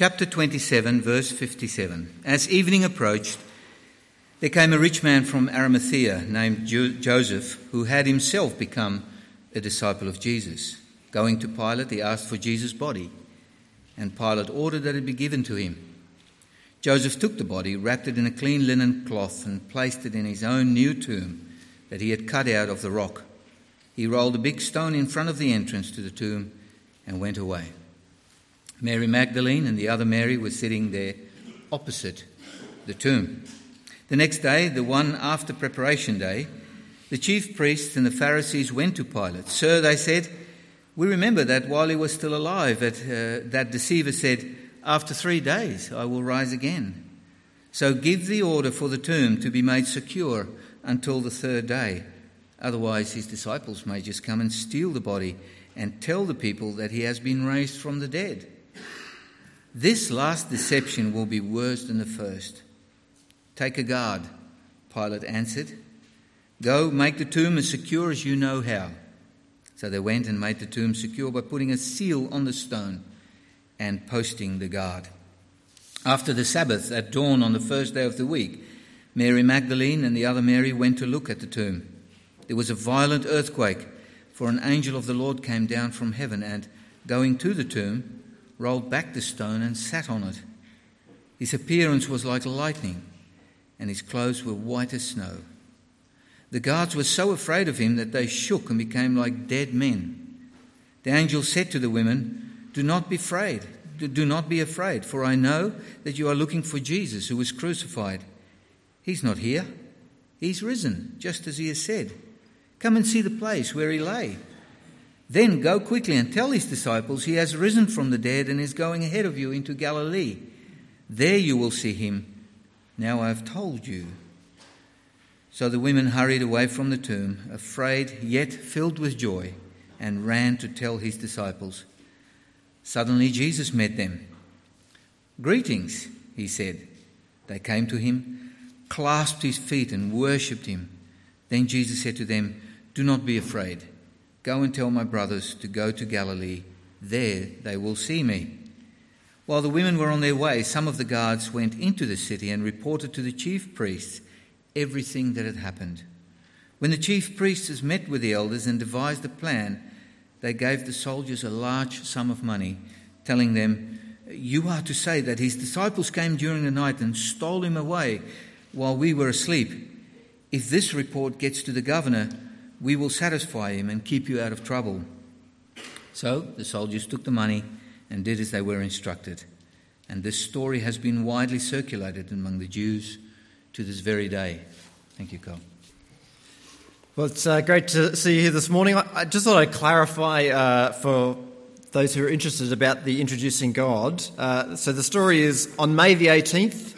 Chapter 27, verse 57. As evening approached, there came a rich man from Arimathea named Joseph, who had himself become a disciple of Jesus. Going to Pilate, he asked for Jesus' body, and Pilate ordered that it be given to him. Joseph took the body, wrapped it in a clean linen cloth, and placed it in his own new tomb that he had cut out of the rock. He rolled a big stone in front of the entrance to the tomb and went away. Mary Magdalene and the other Mary were sitting there opposite the tomb. The next day, the one after preparation day, the chief priests and the Pharisees went to Pilate. Sir, they said, we remember that while he was still alive, that, uh, that deceiver said, After three days I will rise again. So give the order for the tomb to be made secure until the third day. Otherwise, his disciples may just come and steal the body and tell the people that he has been raised from the dead. This last deception will be worse than the first. Take a guard, Pilate answered. Go, make the tomb as secure as you know how. So they went and made the tomb secure by putting a seal on the stone and posting the guard. After the Sabbath, at dawn on the first day of the week, Mary Magdalene and the other Mary went to look at the tomb. There was a violent earthquake, for an angel of the Lord came down from heaven and, going to the tomb, rolled back the stone and sat on it. His appearance was like lightning, and his clothes were white as snow. The guards were so afraid of him that they shook and became like dead men. The angel said to the women, Do not be afraid. Do not be afraid, for I know that you are looking for Jesus who was crucified. He's not here. He's risen, just as he has said. Come and see the place where he lay. Then go quickly and tell his disciples he has risen from the dead and is going ahead of you into Galilee. There you will see him. Now I have told you. So the women hurried away from the tomb, afraid yet filled with joy, and ran to tell his disciples. Suddenly Jesus met them. Greetings, he said. They came to him, clasped his feet, and worshipped him. Then Jesus said to them, Do not be afraid. Go and tell my brothers to go to Galilee. There they will see me. While the women were on their way, some of the guards went into the city and reported to the chief priests everything that had happened. When the chief priests met with the elders and devised a plan, they gave the soldiers a large sum of money, telling them, You are to say that his disciples came during the night and stole him away while we were asleep. If this report gets to the governor, we will satisfy him and keep you out of trouble. So the soldiers took the money and did as they were instructed. And this story has been widely circulated among the Jews to this very day. Thank you, Carl. Well, it's uh, great to see you here this morning. I just thought I'd clarify uh, for those who are interested about the Introducing God. Uh, so the story is on May the 18th,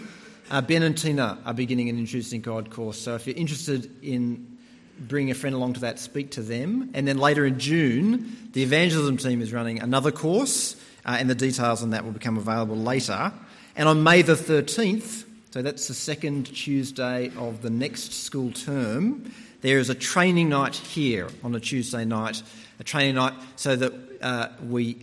uh, Ben and Tina are beginning an Introducing God course. So if you're interested in bring a friend along to that, speak to them. And then later in June, the evangelism team is running another course, uh, and the details on that will become available later. And on May the 13th, so that's the second Tuesday of the next school term, there is a training night here on a Tuesday night, a training night so that uh, we,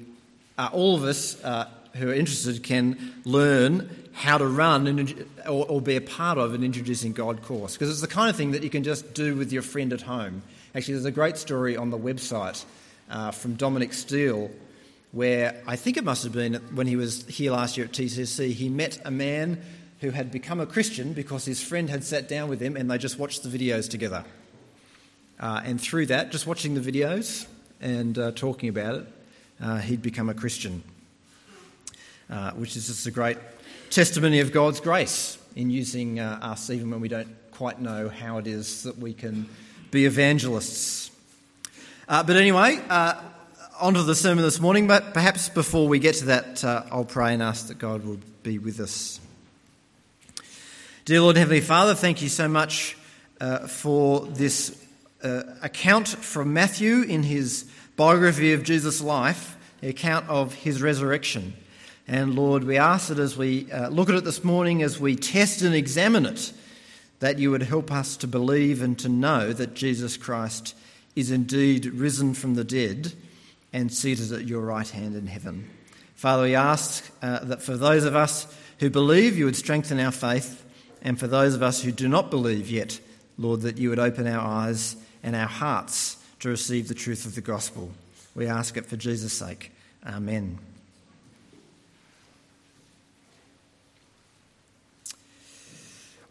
uh, all of us uh, who are interested, can learn how to run or, or, be a part of an Introducing God course. Because it's the kind of thing that you can just do with your friend at home. Actually, there's a great story on the website uh, from Dominic Steele where I think it must have been when he was here last year at TCC, he met a man who had become a Christian because his friend had sat down with him and they just watched the videos together. Uh, and through that, just watching the videos and uh, talking about it, uh, he'd become a Christian, uh, which is just a great testimony of God's grace in using uh, us even when we don't quite know how it is that we can be evangelists. Uh, but anyway, uh, on to the sermon this morning, but perhaps before we get to that, uh, I'll pray and ask that God will be with us. Dear Lord Heavenly Father, thank you so much uh, for this account from Matthew in his biography of Jesus' life, the account of his resurrection. And Lord, we ask that as we uh, look at it this morning, as we test and examine it, that you would help us to believe and to know that Jesus Christ is indeed risen from the dead and seated at your right hand in heaven. Father, we ask uh, that for those of us who believe, you would strengthen our faith, and for those of us who do not believe yet, Lord, that you would open our eyes and our hearts to receive the truth of the gospel. We ask it for Jesus' sake. Amen.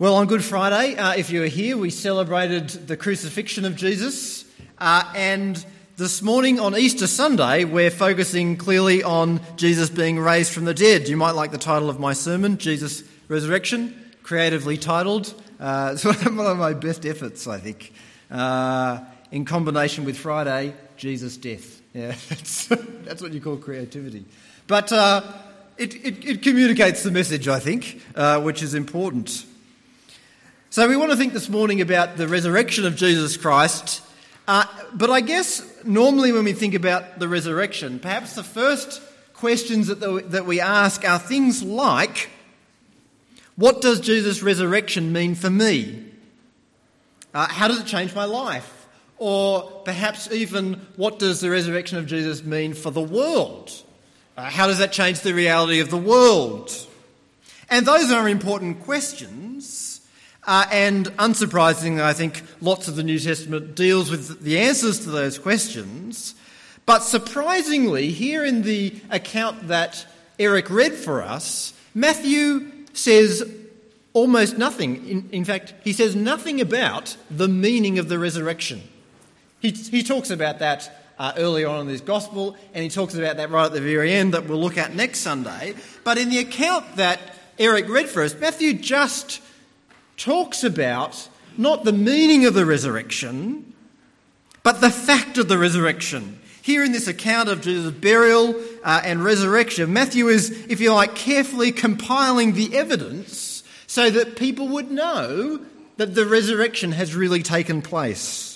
Well, on Good Friday, uh, if you were here, we celebrated the crucifixion of Jesus. Uh, and this morning on Easter Sunday, we're focusing clearly on Jesus being raised from the dead. You might like the title of my sermon, Jesus Resurrection, creatively titled. Uh, it's one of my best efforts, I think. Uh, in combination with Friday, Jesus' death. Yeah, that's, that's what you call creativity. But uh, it, it, it, communicates the message, I think, uh, which is important. So we want to think this morning about the resurrection of Jesus Christ uh, but I guess normally when we think about the resurrection, perhaps the first questions that, the, that we ask are things like what does Jesus' resurrection mean for me? Uh, how does it change my life? Or perhaps even what does the resurrection of Jesus mean for the world? Uh, how does that change the reality of the world? And those are important questions. Uh, and unsurprisingly, I think lots of the New Testament deals with the answers to those questions. But surprisingly, here in the account that Eric read for us, Matthew says almost nothing. In, in fact, he says nothing about the meaning of the resurrection. He, he talks about that uh, on in his gospel, and he talks about that right at the very end that we'll look at next Sunday. But in the account that Eric read for us, Matthew just talks about not the meaning of the resurrection, but the fact of the resurrection. Here in this account of Jesus' burial uh, and resurrection, Matthew is, if you like, carefully compiling the evidence so that people would know that the resurrection has really taken place.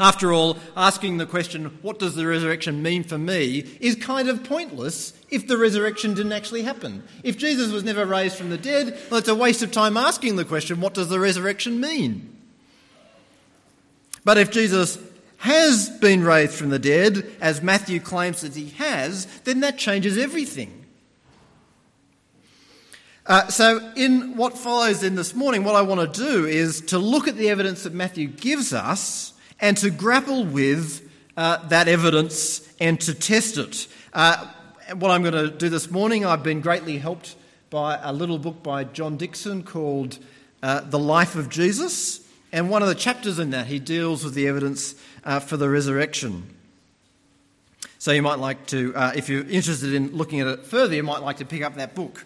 After all, asking the question, what does the resurrection mean for me, is kind of pointless if the resurrection didn't actually happen. If Jesus was never raised from the dead, well, it's a waste of time asking the question, what does the resurrection mean? But if Jesus has been raised from the dead, as Matthew claims that he has, then that changes everything. Uh, so, in what follows in this morning, what I want to do is to look at the evidence that Matthew gives us and to grapple with uh, that evidence and to test it. Uh, what I'm going to do this morning, I've been greatly helped by a little book by John Dickson called uh, The Life of Jesus. And one of the chapters in that, he deals with the evidence uh, for the resurrection. So you might like to, uh, if you're interested in looking at it further, you might like to pick up that book.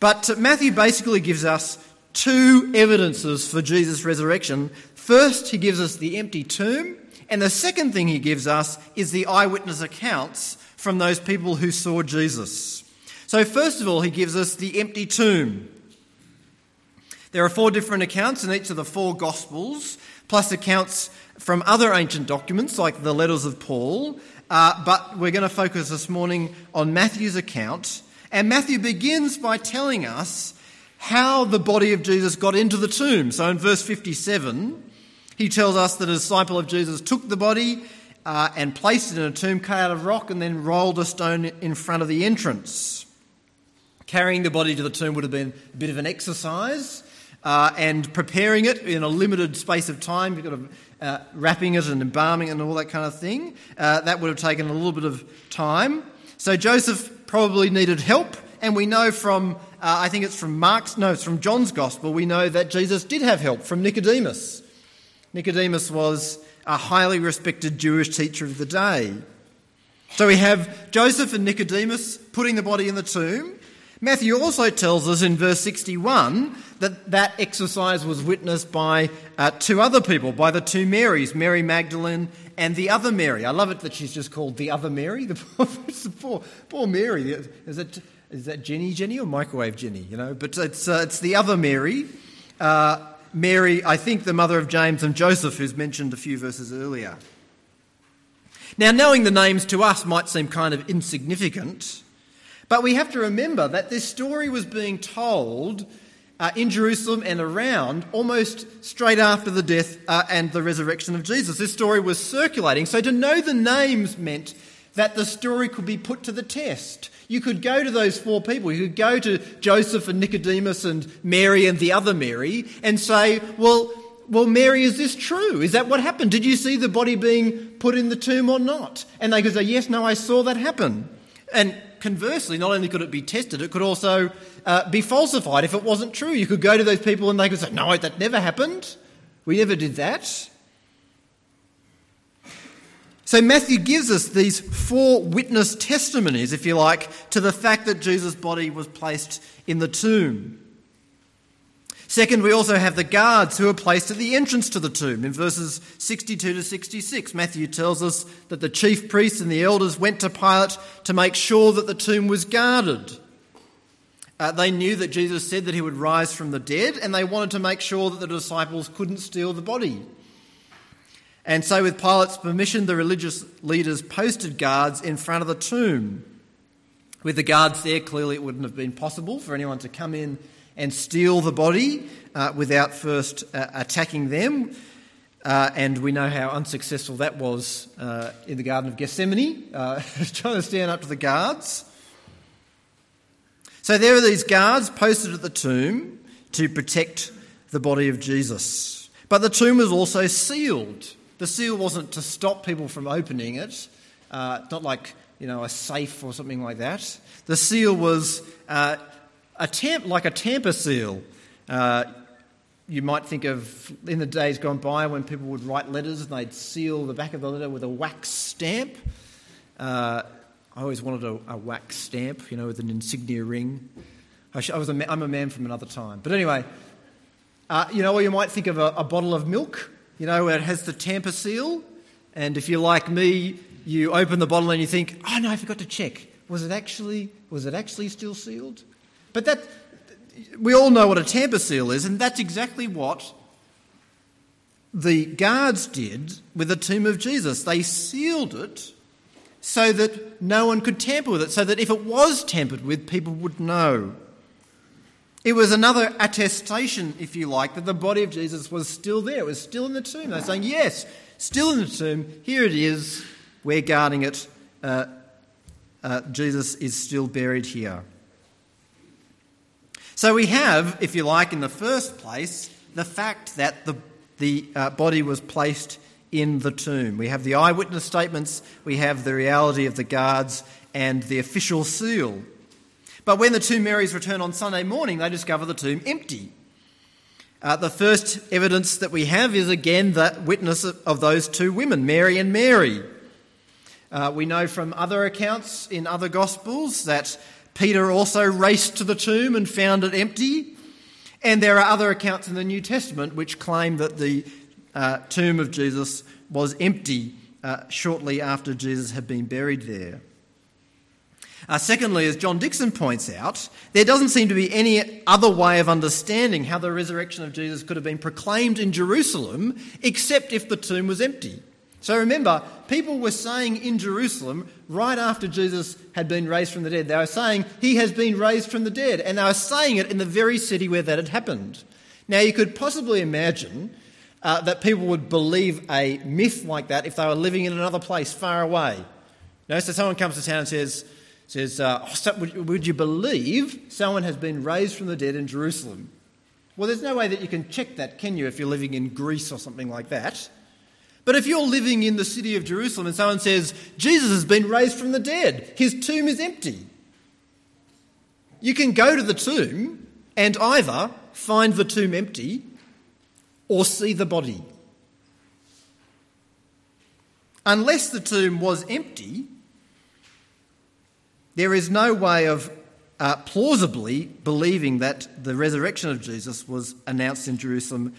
But Matthew basically gives us two evidences for Jesus' resurrection First, he gives us the empty tomb, and the second thing he gives us is the eyewitness accounts from those people who saw Jesus. So, first of all, he gives us the empty tomb. There are four different accounts in each of the four Gospels, plus accounts from other ancient documents like the letters of Paul. Uh, but we're going to focus this morning on Matthew's account. And Matthew begins by telling us how the body of Jesus got into the tomb. So in verse 57, he tells us that a disciple of Jesus took the body uh, and placed it in a tomb cut out of rock and then rolled a stone in front of the entrance. Carrying the body to the tomb would have been a bit of an exercise, uh, and preparing it in a limited space of time, you've got to, uh, wrapping it and embalming it and all that kind of thing, uh, that would have taken a little bit of time. So Joseph probably needed help, and we know from, uh, I think it's from Mark's, no, it's from John's Gospel, we know that Jesus did have help from Nicodemus. Nicodemus was a highly respected Jewish teacher of the day. So we have Joseph and Nicodemus putting the body in the tomb. Matthew also tells us in verse 61 that that exercise was witnessed by uh, two other people, by the two Marys, Mary Magdalene and the other Mary. I love it that she's just called the other Mary. The poor, poor Mary. Is that, is that Jenny Jenny or microwave Jenny? You know, but it's, uh, it's the other Mary. Uh, Mary, I think the mother of James and Joseph, who's mentioned a few verses earlier. Now, knowing the names to us might seem kind of insignificant, but we have to remember that this story was being told uh, in Jerusalem and around almost straight after the death uh, and the resurrection of Jesus. This story was circulating, so to know the names meant that the story could be put to the test. You could go to those four people, you could go to Joseph and Nicodemus and Mary and the other Mary and say, well, well, Mary, is this true? Is that what happened? Did you see the body being put in the tomb or not? And they could say, yes, no, I saw that happen. And conversely, not only could it be tested, it could also uh, be falsified if it wasn't true. You could go to those people and they could say, no, that never happened. We never did that. So Matthew gives us these four witness testimonies, if you like, to the fact that Jesus' body was placed in the tomb. Second, we also have the guards who are placed at the entrance to the tomb. In verses 62 to 66, Matthew tells us that the chief priests and the elders went to Pilate to make sure that the tomb was guarded. Uh, they knew that Jesus said that he would rise from the dead, and they wanted to make sure that the disciples couldn't steal the body. And so, with Pilate's permission, the religious leaders posted guards in front of the tomb. With the guards there, clearly it wouldn't have been possible for anyone to come in and steal the body uh, without first uh, attacking them. Uh, and we know how unsuccessful that was uh, in the Garden of Gethsemane, uh, trying to stand up to the guards. So there are these guards posted at the tomb to protect the body of Jesus. But the tomb was also sealed. The seal wasn't to stop people from opening it, uh, not like you know a safe or something like that. The seal was a tamp, like a tamper seal. Uh, you might think of in the days gone by when people would write letters and they'd seal the back of the letter with a wax stamp. Uh, I always wanted a, a, wax stamp, you know, with an insignia ring. I, sh- I was a I'm a man from another time. But anyway, uh, you know, or you might think of a, a, bottle of milk, you know, where it has the tamper seal. And if you're like me, you open the bottle and you think, oh no, I forgot to check. Was it actually, was it actually still sealed? But that, we all know what a tamper seal is, and that's exactly what the guards did with the tomb of Jesus. They sealed it so that no one could tamper with it, so that if it was tampered with, people would know. It was another attestation, if you like, that the body of Jesus was still there. It was still in the tomb. They're saying, yes, still in the tomb. Here it is. We're guarding it. Uh, uh, Jesus is still buried here. So we have, if you like, in the first place, the fact that the, the uh, body was placed in the tomb. We have the eyewitness statements, we have the reality of the guards, and the official seal. But when the two Marys return on Sunday morning, they discover the tomb empty. Uh, the first evidence that we have is again the witness of, those two women, Mary and Mary. Uh, we know from other accounts in other Gospels that Peter also raced to the tomb and found it empty. And there are other accounts in the New Testament which claim that the uh, tomb of Jesus was empty uh, shortly after Jesus had been buried there. Uh, secondly, as John Dickson points out, there doesn't seem to be any other way of understanding how the resurrection of Jesus could have been proclaimed in Jerusalem except if the tomb was empty. So remember, people were saying in Jerusalem, right after Jesus had been raised from the dead, they were saying, He has been raised from the dead. And they were saying it in the very city where that had happened. Now, you could possibly imagine uh, that people would believe a myth like that if they were living in another place far away. You know, so someone comes to town and says, says uh, oh, would, would you believe someone has been raised from the dead in Jerusalem? Well, there's no way that you can check that, can you, if you're living in Greece or something like that? But if you're living in the city of Jerusalem and someone says, Jesus has been raised from the dead, his tomb is empty, you can go to the tomb and either find the tomb empty or see the body. Unless the tomb was empty, there is no way of uh, plausibly believing that the resurrection of Jesus was announced in Jerusalem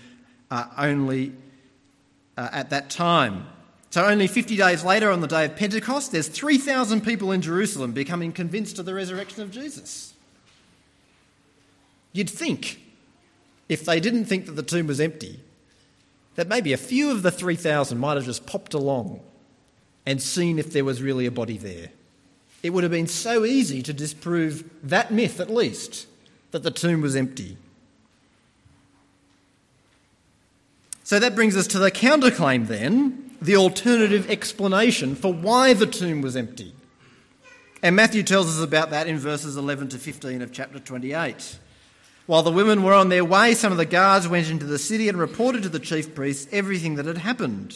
uh, only uh, at that time. So, only 50 days later, on the day of Pentecost, there's 3,000 people in Jerusalem becoming convinced of the resurrection of Jesus. You'd think, if they didn't think that the tomb was empty, that maybe a few of the 3,000 might have just popped along and seen if there was really a body there. It would have been so easy to disprove that myth, at least, that the tomb was empty. So that brings us to the counterclaim then the alternative explanation for why the tomb was empty. And Matthew tells us about that in verses 11 to 15 of chapter 28. While the women were on their way, some of the guards went into the city and reported to the chief priests everything that had happened.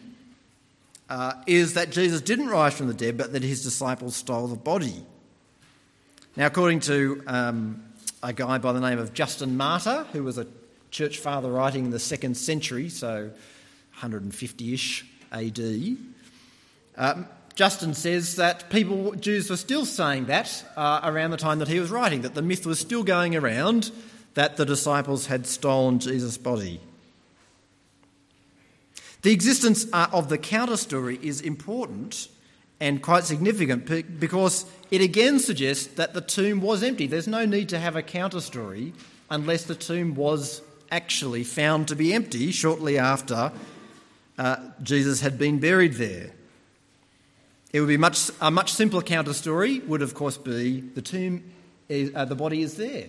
uh, is that Jesus didn't rise from the dead, but that his disciples stole the body. Now, according to um, a guy by the name of Justin Martyr, who was a church father writing in the second century, so 150 ish AD, um, Justin says that people, Jews were still saying that uh, around the time that he was writing, that the myth was still going around that the disciples had stolen Jesus' body. The existence uh, of the counter story is important and quite significant because it again suggests that the tomb was empty. There's no need to have a counter story unless the tomb was actually found to be empty shortly after uh, Jesus had been buried there. It would be much, a much simpler counter story, would of course be the tomb, is, uh, the body is there.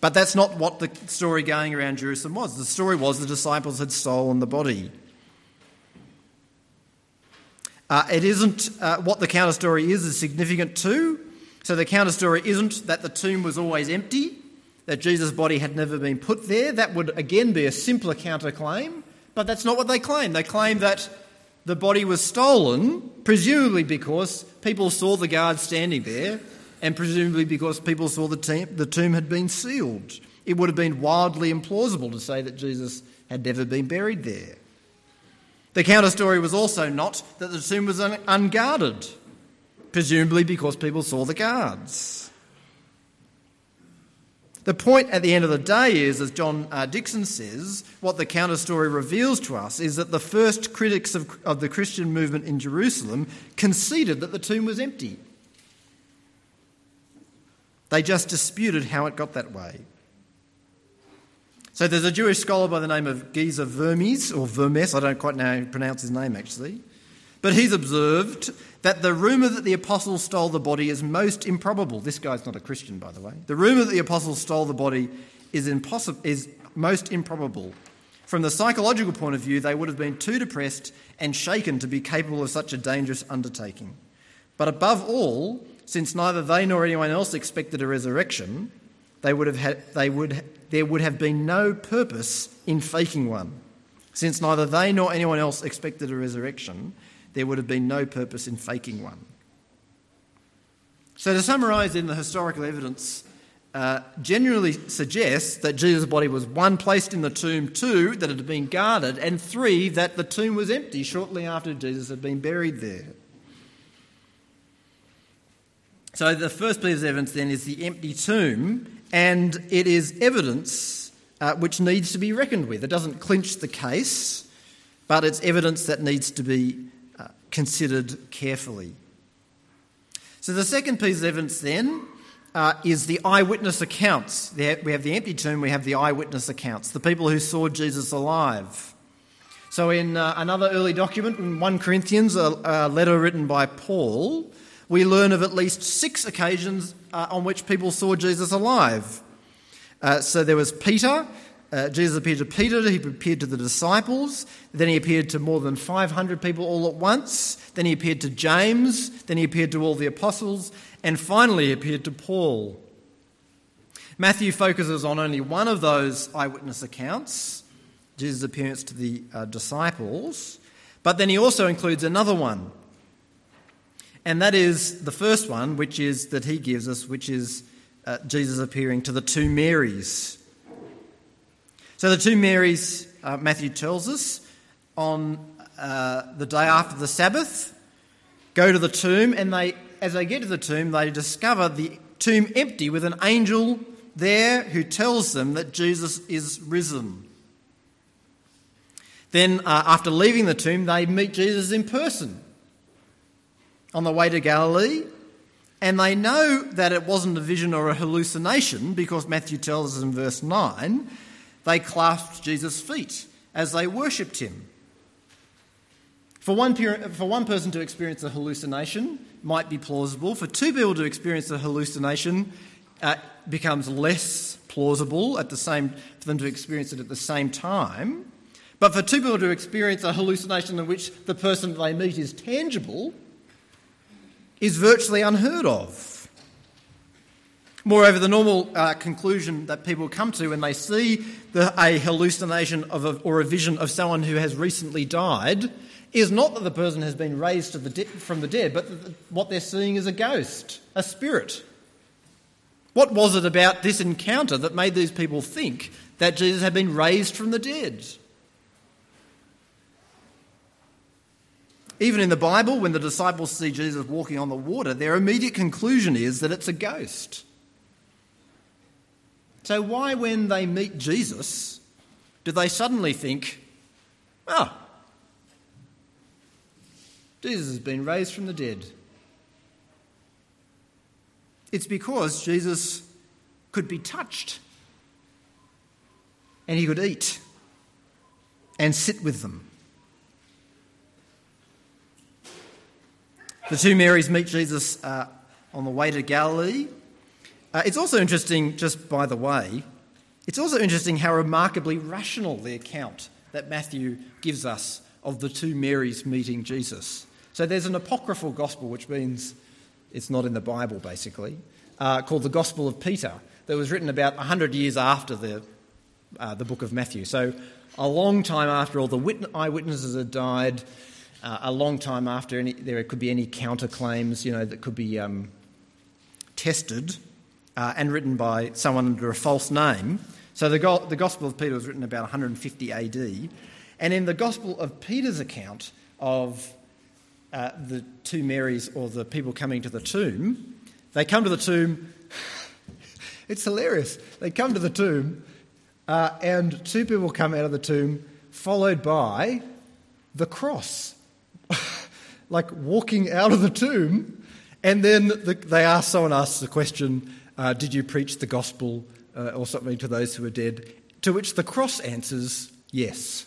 But that's not what the story going around Jerusalem was. The story was the disciples had stolen the body. Uh, it isn't uh, what the counter story is, is significant too. So the counter story isn't that the tomb was always empty, that Jesus' body had never been put there. That would again be a simpler counterclaim, but that's not what they claim. They claim that the body was stolen, presumably because people saw the guards standing there, and presumably because people saw the tomb, the tomb had been sealed. It would have been wildly implausible to say that Jesus had never been buried there. The counter story was also not that the tomb was unguarded, presumably because people saw the guards. The point at the end of the day is, as John uh, Dickson says, what the counter story reveals to us is that the first critics of, of the Christian movement in Jerusalem conceded that the tomb was empty. They just disputed how it got that way. So there's a Jewish scholar by the name of Geza Vermes, or Vermes, I don't quite know how to pronounce his name actually, but he's observed that the rumour that the apostles stole the body is most improbable. This guy's not a Christian, by the way. The rumour that the apostles stole the body is, impossible, is most improbable. From the psychological point of view, they would have been too depressed and shaken to be capable of such a dangerous undertaking. But above all, since neither they nor anyone else expected a resurrection, they would have had, they would, there would have been no purpose in faking one. Since neither they nor anyone else expected a resurrection, there would have been no purpose in faking one. So, to summarise, in the historical evidence uh, generally suggests that Jesus' body was one, placed in the tomb, two, that it had been guarded, and three, that the tomb was empty shortly after Jesus had been buried there. So, the first piece of evidence then is the empty tomb, and it is evidence uh, which needs to be reckoned with. It doesn't clinch the case, but it's evidence that needs to be considered carefully. So, the second piece of evidence then uh, is the eyewitness accounts. We have the empty tomb, we have the eyewitness accounts, the people who saw Jesus alive. So, in uh, another early document, in 1 Corinthians, a, a, letter written by Paul, we learn of at least six occasions uh, on which people saw Jesus alive. Uh, so, there was Peter, uh, Jesus appeared to Peter, he appeared to the disciples, then he appeared to more than 500 people all at once, then he appeared to James, then he appeared to all the apostles, and finally he appeared to Paul. Matthew focuses on only one of those eyewitness accounts, Jesus' appearance to the uh, disciples, but then he also includes another one. And that is the first one, which is that he gives us, which is uh, Jesus appearing to the two Marys so the two Marys, uh, Matthew tells us, on uh, the day after the Sabbath, go to the tomb, and they, as they get to the tomb, they discover the tomb empty with an angel there who tells them that Jesus is risen. Then, uh, after leaving the tomb, they meet Jesus in person on the way to Galilee. And they know that it wasn't a vision or a hallucination because Matthew tells us in verse 9 they clasped Jesus' feet as they worshipped him. For one, for one person to experience a hallucination might be plausible. For two people to experience a hallucination uh, becomes less plausible at the same, for them to experience it at the same time. But for two people to experience a hallucination in which the person they meet is tangible is virtually unheard of. Moreover, the normal uh, conclusion that people come to when they see the, a hallucination of a, or a vision of someone who has recently died is not that the person has been raised the de- from the dead, but what they're seeing is a ghost, a spirit. What was it about this encounter that made these people think that Jesus had been raised from the dead? Even in the Bible, when the disciples see Jesus walking on the water, their immediate conclusion is that it's a ghost. So, why, when they meet Jesus, do they suddenly think, oh, Jesus has been raised from the dead? It's because Jesus could be touched and he could eat and sit with them. The two Marys meet Jesus uh, on the way to Galilee. Uh, it's also interesting, just by the way, it's also interesting how remarkably rational the account that Matthew gives us of the two Marys meeting Jesus. So there's an apocryphal gospel, which means it's not in the Bible, basically, uh, called the Gospel of Peter, that was written about 100 years after the, uh, the book of Matthew. So, a long time after all the eyewitnesses had died, uh, a long time after any, there could be any counterclaims, you know, that could be um, tested uh, and written by someone under a false name. So the, go- the Gospel of Peter was written about 150 AD. And in the Gospel of Peter's account of uh, the two Marys or the people coming to the tomb, they come to the tomb. it's hilarious. They come to the tomb, uh, and two people come out of the tomb, followed by the cross, like walking out of the tomb. And then the, they ask someone asks the question, uh, "Did you preach the gospel uh, or something to those who are dead?" To which the cross answers, "Yes."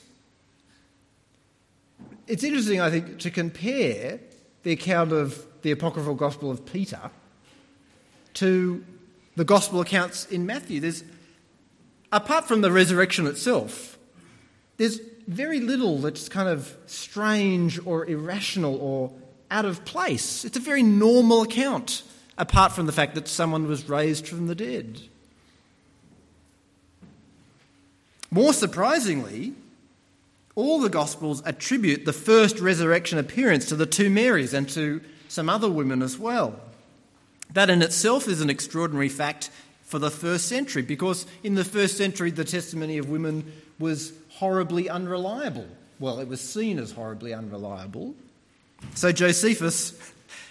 It's interesting, I think, to compare the account of the apocryphal Gospel of Peter to the Gospel accounts in Matthew. There's, apart from the resurrection itself, there's very little that's kind of strange or irrational or out of place. It's a very normal account, apart from the fact that someone was raised from the dead. More surprisingly, all the Gospels attribute the first resurrection appearance to the two Marys and to some other women as well. That in itself is an extraordinary fact for the first century because in the first century the testimony of women was horribly unreliable. Well, it was seen as horribly unreliable. So Josephus,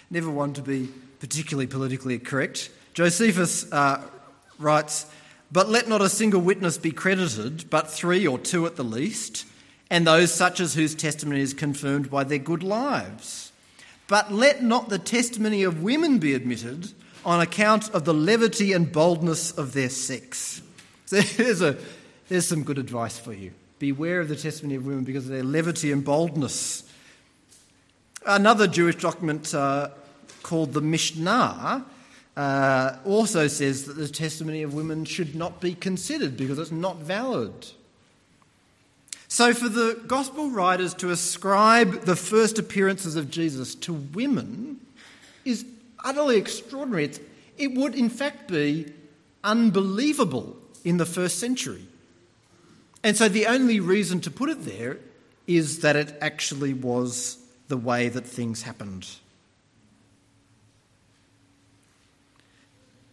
never one to be particularly politically correct, Josephus uh, writes, But let not a single witness be credited, but three or two at the least and those such as whose testimony is confirmed by their good lives. But let not the testimony of women be admitted on account of the levity and boldness of their sex. So there's, a, there's some good advice for you. Beware of the testimony of women because of their levity and boldness. Another Jewish document uh, called the Mishnah uh, also says that the testimony of women should not be considered because it's not valid. So, for the gospel writers to ascribe the first appearances of Jesus to women is utterly extraordinary. It's, it would, in fact, be unbelievable in the first century. And so, the only reason to put it there is that it actually was the way that things happened.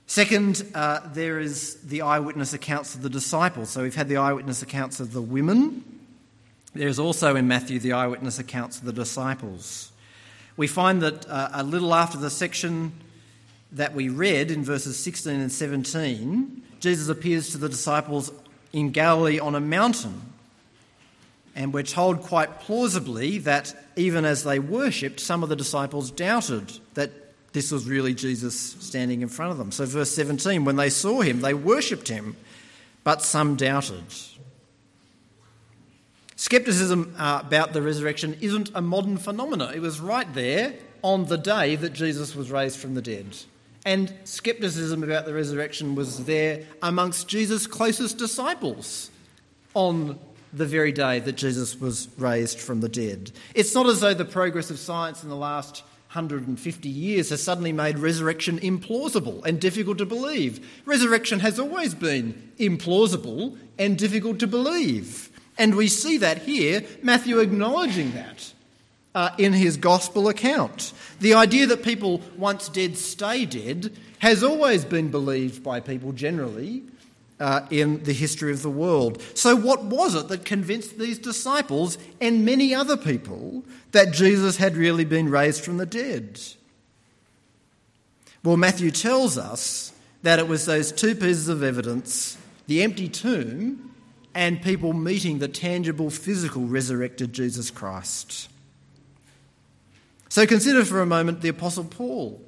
Second, uh, there is the eyewitness accounts of the disciples. So we've had the eyewitness accounts of the women, there's also in Matthew the eyewitness accounts of the disciples. We find that uh, a little after the section that we read in verses 16 and 17, Jesus appears to the disciples in Galilee on a mountain. And we're told quite plausibly that even as they worshipped, some of the disciples doubted that this was really Jesus standing in front of them. So, verse 17 when they saw him, they worshipped him, but some doubted. Skepticism uh, about the resurrection isn't a modern phenomenon. It was right there on the day that Jesus was raised from the dead. And skepticism about the resurrection was there amongst Jesus' closest disciples on the very day that Jesus was raised from the dead. It's not as though the progress of science in the last 150 years has suddenly made resurrection implausible and difficult to believe. Resurrection has always been implausible and difficult to believe. And we see that here, Matthew acknowledging that uh, in his gospel account. The idea that people once dead stay dead has always been believed by people generally uh, in the history of the world. So, what was it that convinced these disciples and many other people that Jesus had really been raised from the dead? Well, Matthew tells us that it was those two pieces of evidence the empty tomb and people meeting the tangible, physical, resurrected Jesus Christ. So consider for a moment the Apostle Paul.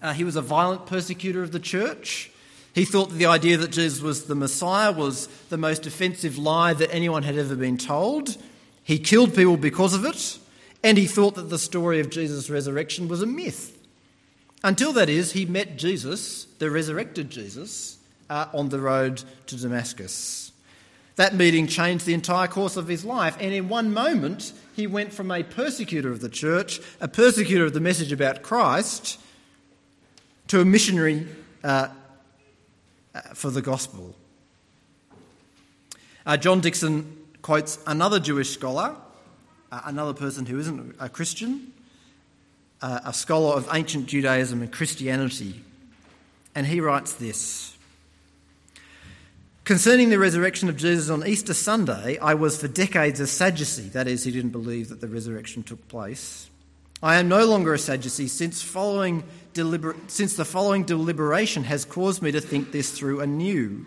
Uh, he was a violent persecutor of the church. He thought that the idea that Jesus was the Messiah was the most offensive lie that anyone had ever been told. He killed people because of it, and he thought that the story of Jesus' resurrection was a myth. Until that is, he met Jesus, the resurrected Jesus, uh, on the road to Damascus. That meeting changed the entire course of his life, and in one moment, he went from a persecutor of the church, a persecutor of the message about Christ, to a missionary uh, uh, for the gospel. Uh, John Dickson quotes another Jewish scholar, uh, another person who isn't a Christian, uh, a scholar of ancient Judaism and Christianity, and he writes this. Concerning the resurrection of Jesus on Easter Sunday, I was for decades a Sadducee, that is, he didn't believe that the resurrection took place. I am no longer a Sadducee since, following deliber- since the following deliberation has caused me to think this through anew.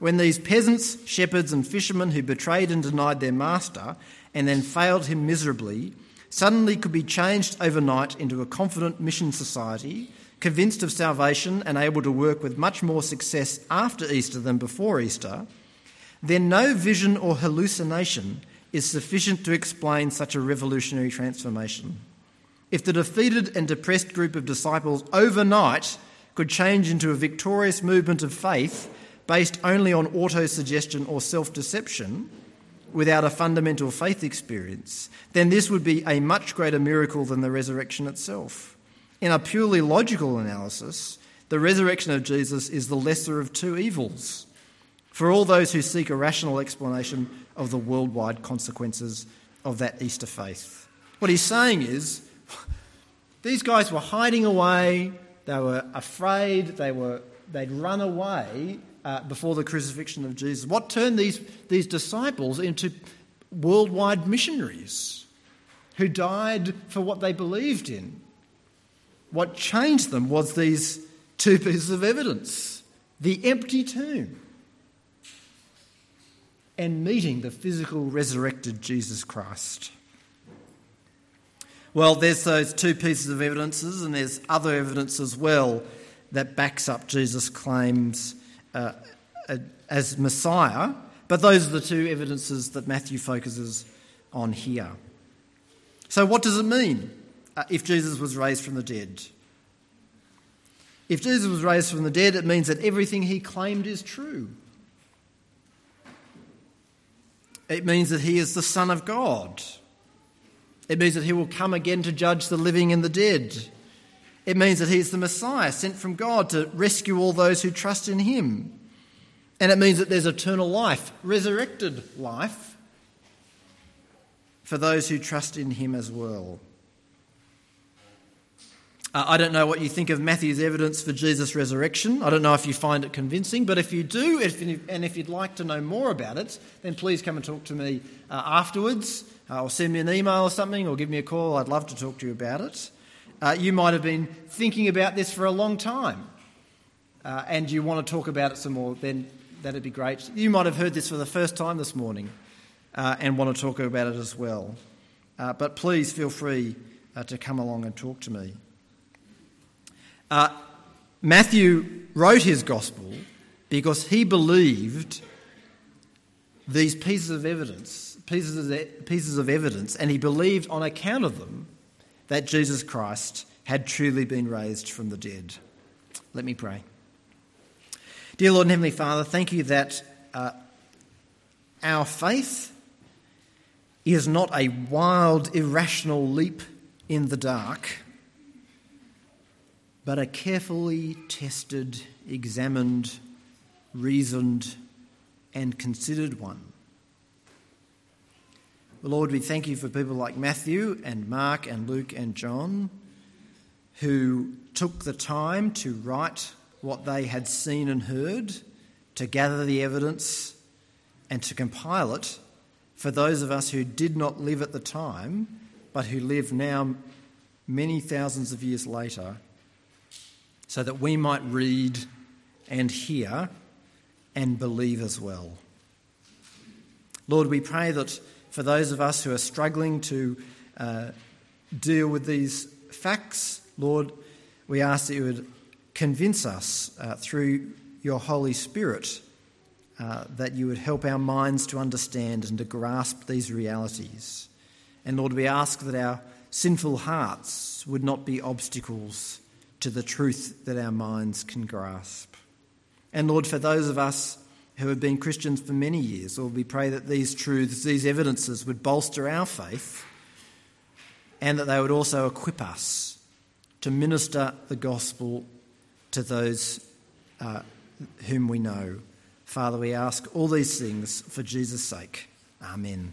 When these peasants, shepherds, and fishermen who betrayed and denied their master and then failed him miserably suddenly could be changed overnight into a confident mission society convinced of salvation and able to work with much more success after Easter than before Easter, then no vision or hallucination is sufficient to explain such a revolutionary transformation. If the defeated and depressed group of disciples overnight could change into a victorious movement of faith based only on auto-suggestion or self-deception, without a fundamental faith experience, then this would be a much greater miracle than the resurrection itself. In a purely logical analysis, the resurrection of Jesus is the lesser of two evils for all those who seek a rational explanation of the worldwide consequences of that Easter faith. What he's saying is these guys were hiding away, they were afraid, they were, they'd run away uh, before the crucifixion of Jesus. What turned these, these disciples into worldwide missionaries who died for what they believed in? What changed them was these two pieces of evidence the empty tomb and meeting the physical resurrected Jesus Christ. Well, there's those two pieces of evidences, and there's other evidence as well that backs up Jesus' claims uh, as Messiah. But those are the two evidences that Matthew focuses on here. So, what does it mean uh, if Jesus was raised from the dead. If Jesus was raised from the dead, it means that everything he claimed is true. It means that he is the Son of God. It means that he will come again to judge the living and the dead. It means that he is the Messiah sent from God to rescue all those who trust in him. And it means that there's eternal life, resurrected life, for those who trust in him as well. Uh, I don't know what you think of Matthew's evidence for Jesus' resurrection. I don't know if you find it convincing, but if you do, if, and if you'd like to know more about it, then please come and talk to me uh, afterwards, uh, or send me an email or something, or give me a call. I'd love to talk to you about it. Uh, you might have been thinking about this for a long time, uh, and you want to talk about it some more, then that'd be great. You might have heard this for the first time this morning. uh, and want to talk about it as well. But please feel free to come along and talk to me. Uh, Matthew wrote his gospel because he believed these pieces of evidence, pieces of, pieces of evidence, and he believed on account of them that Jesus Christ had truly been raised from the dead. Let me pray. Dear Lord and Heavenly Father, thank you that uh, our faith is not a wild, irrational leap in the dark, but a carefully tested, examined, reasoned, and considered one. Lord, we thank you for people like Matthew and Mark and Luke and John who took the time to write what they had seen and heard, to gather the evidence, and to compile it for those of us who did not live at the time, but who live now many thousands of years later, so that we might read and hear and believe as well. Lord, we pray that for those of us who are struggling to uh, deal with these facts, Lord, we ask that you would convince us uh, through your Holy Spirit uh, that you would help our minds to understand and to grasp these realities. And Lord, we ask that our sinful hearts would not be obstacles to the truth that our minds can grasp. And Lord, for those of us who have been Christians for many years, Lord, we pray that these truths, these evidences would bolster our faith and that they would also equip us to minister the gospel to those uh, whom we know. Father, we ask all these things for Jesus' sake. Amen.